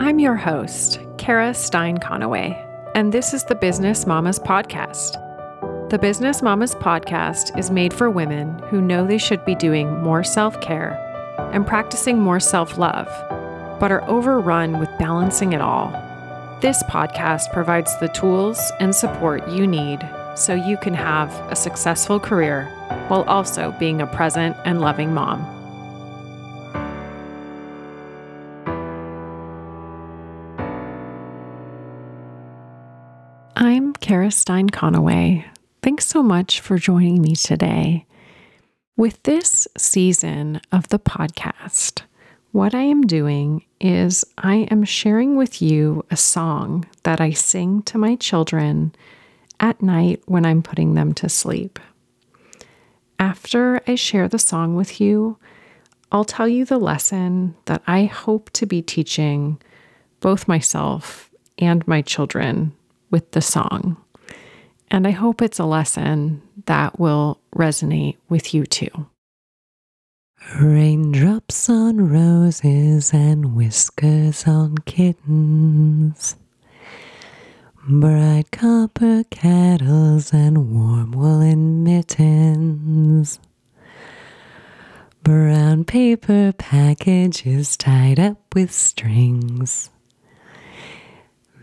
I'm your host, Kara Stein Conaway, and this is the Business Mamas Podcast. The Business Mamas Podcast is made for women who know they should be doing more self care and practicing more self love, but are overrun with balancing it all. This podcast provides the tools and support you need so you can have a successful career while also being a present and loving mom. I'm Stein Conaway. Thanks so much for joining me today. With this season of the podcast, what I am doing is I am sharing with you a song that I sing to my children at night when I'm putting them to sleep. After I share the song with you, I'll tell you the lesson that I hope to be teaching both myself and my children with the song. And I hope it's a lesson that will resonate with you too. Raindrops on roses and whiskers on kittens. Bright copper kettles and warm woolen mittens. Brown paper packages tied up with strings.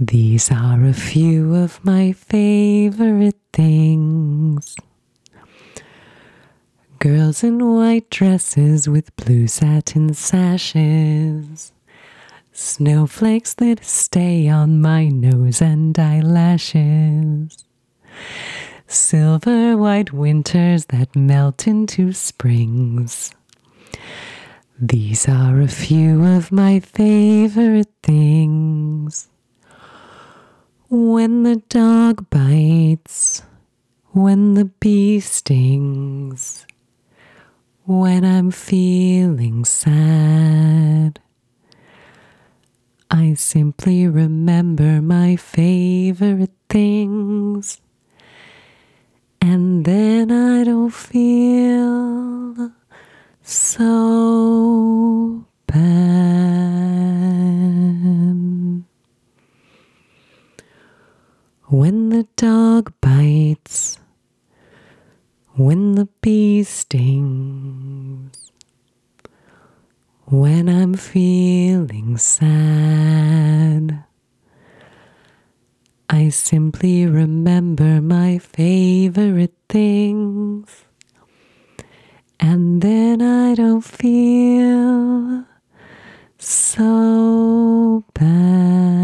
These are a few of my favorite things. Girls in white dresses with blue satin sashes. Snowflakes that stay on my nose and eyelashes. Silver white winters that melt into springs. These are a few of my favorite things. When the dog bites, when the bee stings, when I'm feeling sad, I simply remember my favorite things, and then I don't feel so When the dog bites, when the bee stings, when I'm feeling sad, I simply remember my favorite things, and then I don't feel so bad.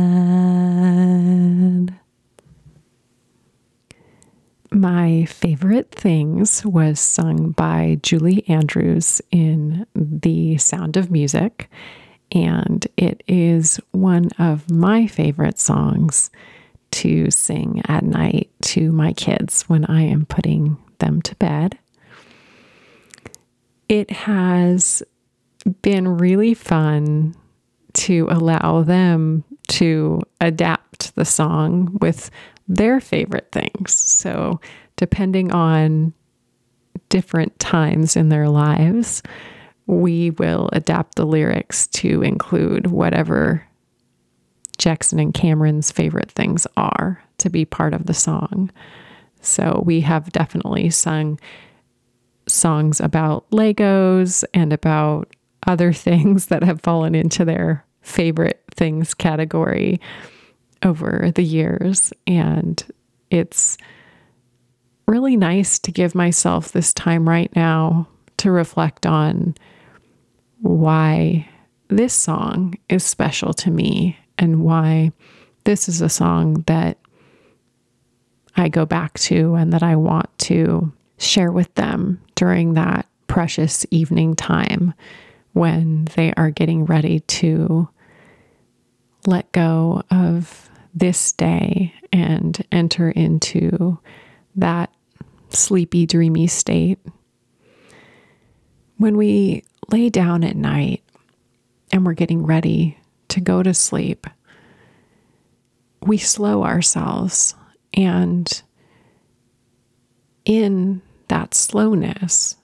My favorite things was sung by Julie Andrews in The Sound of Music, and it is one of my favorite songs to sing at night to my kids when I am putting them to bed. It has been really fun to allow them to adapt the song with their favorite things. So, depending on different times in their lives, we will adapt the lyrics to include whatever Jackson and Cameron's favorite things are to be part of the song. So, we have definitely sung songs about Legos and about other things that have fallen into their favorite things category over the years. And it's really nice to give myself this time right now to reflect on why this song is special to me and why this is a song that I go back to and that I want to share with them during that precious evening time when they are getting ready to let go of this day and enter into that sleepy, dreamy state. When we lay down at night and we're getting ready to go to sleep, we slow ourselves. And in that slowness,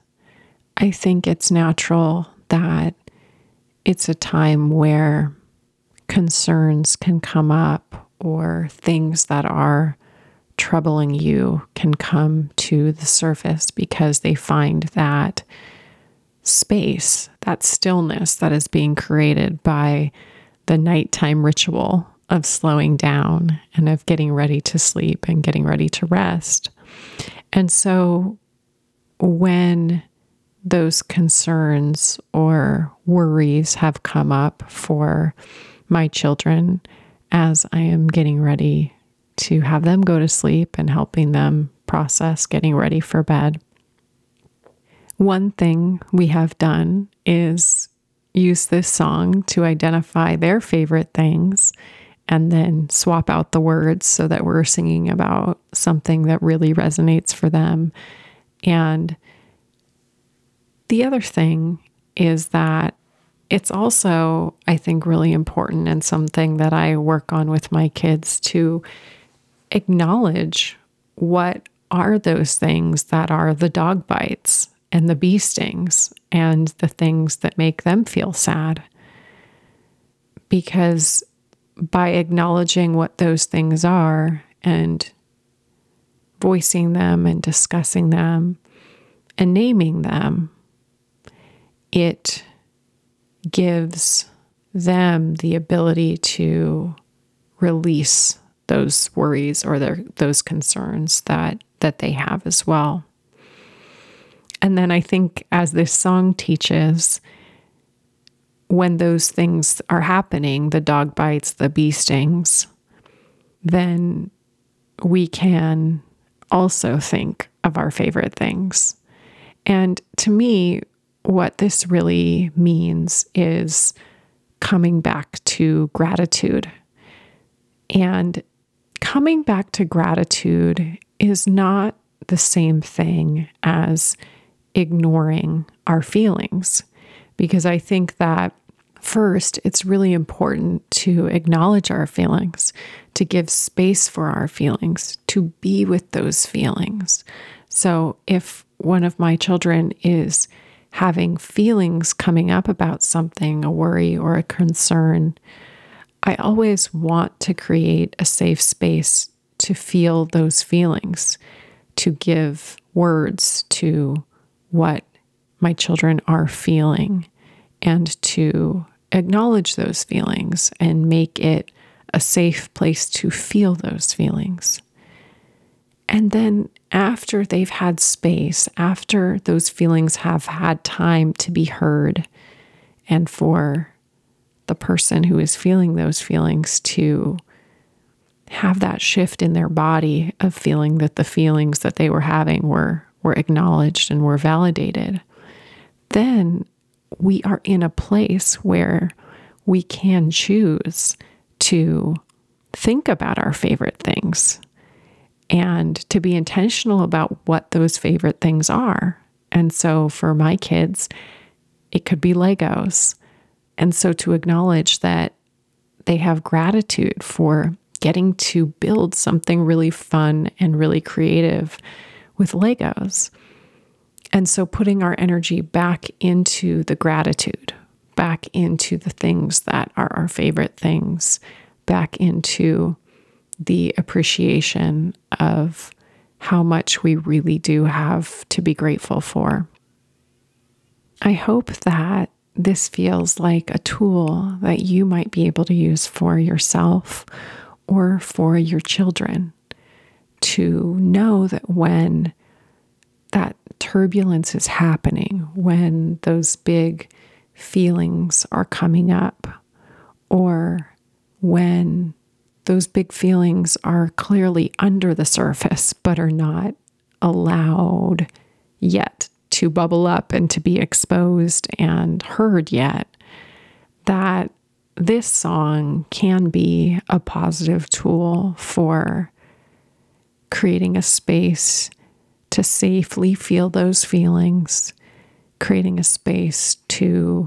I think it's natural that it's a time where concerns can come up or things that are troubling you can come to the surface because they find that space, that stillness that is being created by the nighttime ritual of slowing down and of getting ready to sleep and getting ready to rest. And so when those concerns or worries have come up for my children as I am getting ready to have them go to sleep and helping them process getting ready for bed. One thing we have done is use this song to identify their favorite things and then swap out the words so that we're singing about something that really resonates for them. And the other thing is that it's also, I think, really important and something that I work on with my kids to acknowledge what are those things that are the dog bites and the bee stings and the things that make them feel sad. Because by acknowledging what those things are and voicing them and discussing them and naming them, it gives them the ability to release those worries or their, those concerns that that they have as well. And then I think as this song teaches, when those things are happening, the dog bites, the bee stings, then we can also think of our favorite things. And to me, what this really means is coming back to gratitude. And coming back to gratitude is not the same thing as ignoring our feelings. Because I think that first, it's really important to acknowledge our feelings, to give space for our feelings, to be with those feelings. So if one of my children is having feelings coming up about something, a worry or a concern, I always want to create a safe space to feel those feelings, to give words to what my children are feeling, and to acknowledge those feelings and make it a safe place to feel those feelings. And then after they've had space, after those feelings have had time to be heard, and for the person who is feeling those feelings to have that shift in their body of feeling that the feelings that they were having were were acknowledged and were validated then we are in a place where we can choose to think about our favorite things and to be intentional about what those favorite things are. And so for my kids, it could be Legos. And so to acknowledge that they have gratitude for getting to build something really fun and really creative with Legos. And so putting our energy back into the gratitude, back into the things that are our favorite things, back into the appreciation of how much we really do have to be grateful for. I hope that this feels like a tool that you might be able to use for yourself or for your children to know that when that turbulence is happening, when those big feelings are coming up, or when those big feelings are clearly under the surface, but are not allowed yet to bubble up and to be exposed and heard yet, that this song can be a positive tool for creating a space to safely feel those feelings, creating a space to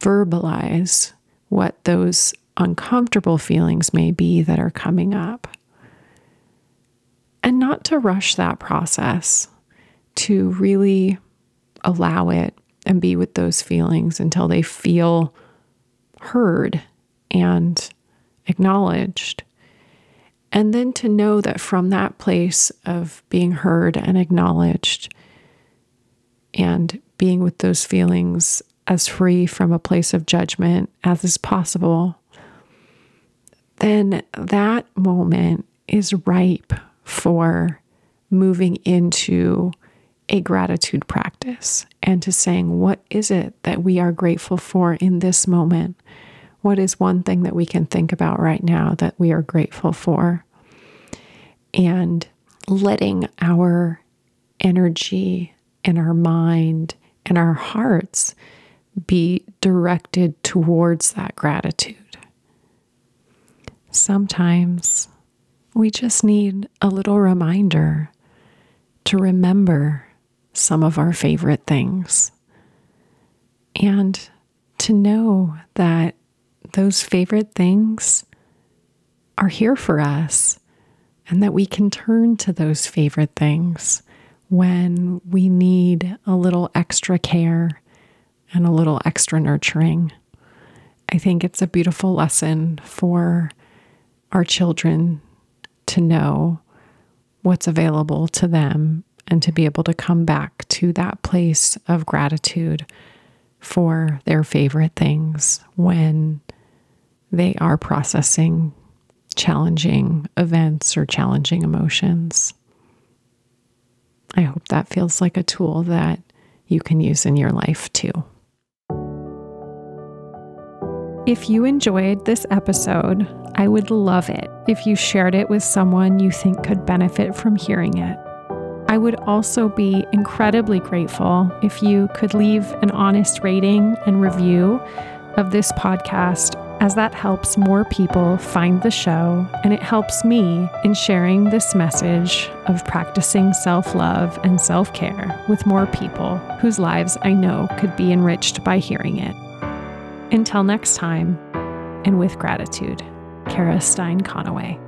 verbalize what those uncomfortable feelings may be that are coming up. And not to rush that process, to really allow it and be with those feelings until they feel heard and acknowledged. And then to know that from that place of being heard and acknowledged and being with those feelings as free from a place of judgment as is possible, then that moment is ripe for moving into a gratitude practice and to saying, what is it that we are grateful for in this moment? What is one thing that we can think about right now that we are grateful for? And letting our energy and our mind and our hearts be directed towards that gratitude. Sometimes we just need a little reminder to remember some of our favorite things and to know that those favorite things are here for us and that we can turn to those favorite things when we need a little extra care and a little extra nurturing. I think it's a beautiful lesson for our children to know what's available to them and to be able to come back to that place of gratitude for their favorite things when they are processing challenging events or challenging emotions. I hope that feels like a tool that you can use in your life too. If you enjoyed this episode, I would love it if you shared it with someone you think could benefit from hearing it. I would also be incredibly grateful if you could leave an honest rating and review of this podcast, as that helps more people find the show and it helps me in sharing this message of practicing self love and self care with more people whose lives I know could be enriched by hearing it. Until next time, and with gratitude, Kara Stein Conaway.